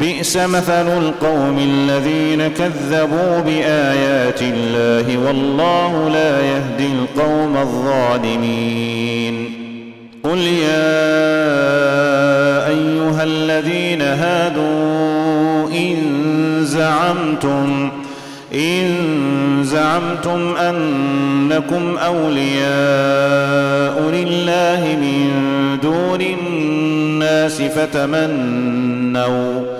بئس مثل القوم الذين كذبوا بآيات الله والله لا يهدي القوم الظالمين. قل يا أيها الذين هادوا إن زعمتم إن زعمتم أنكم أولياء لله من دون الناس فتمنوا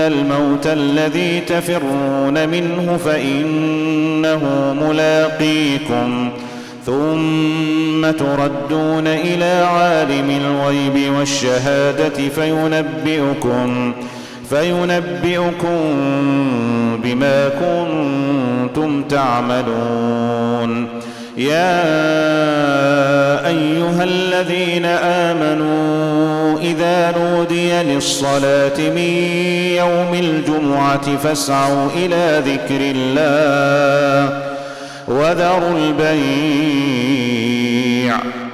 الموت الذي تفرون منه فإنه ملاقيكم ثم تردون إلى عالم الغيب والشهادة فينبئكم فينبئكم بما كنتم تعملون يا ايها الذين امنوا إذا نودي للصلاة من يوم الجمعة فاسعوا إلى ذكر الله وذروا البيع.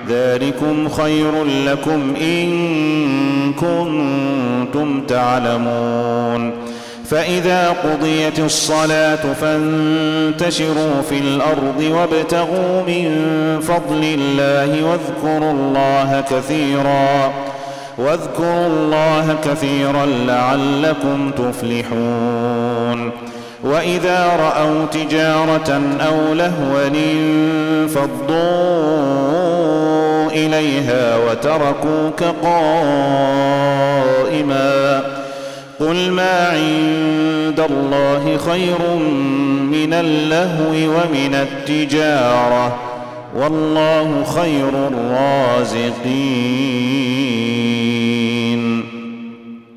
ذلكم خير لكم إن كنتم تعلمون. فإذا قضيت الصلاة فانتشروا في الأرض وابتغوا من فضل الله واذكروا الله كثيرا. واذكروا الله كثيرا لعلكم تفلحون. وإذا رأوا تجارة أو لهوا انفضوا إليها وتركوك قائماً. قل ما عند الله خير من اللهو ومن التجارة. والله خير الرازقين.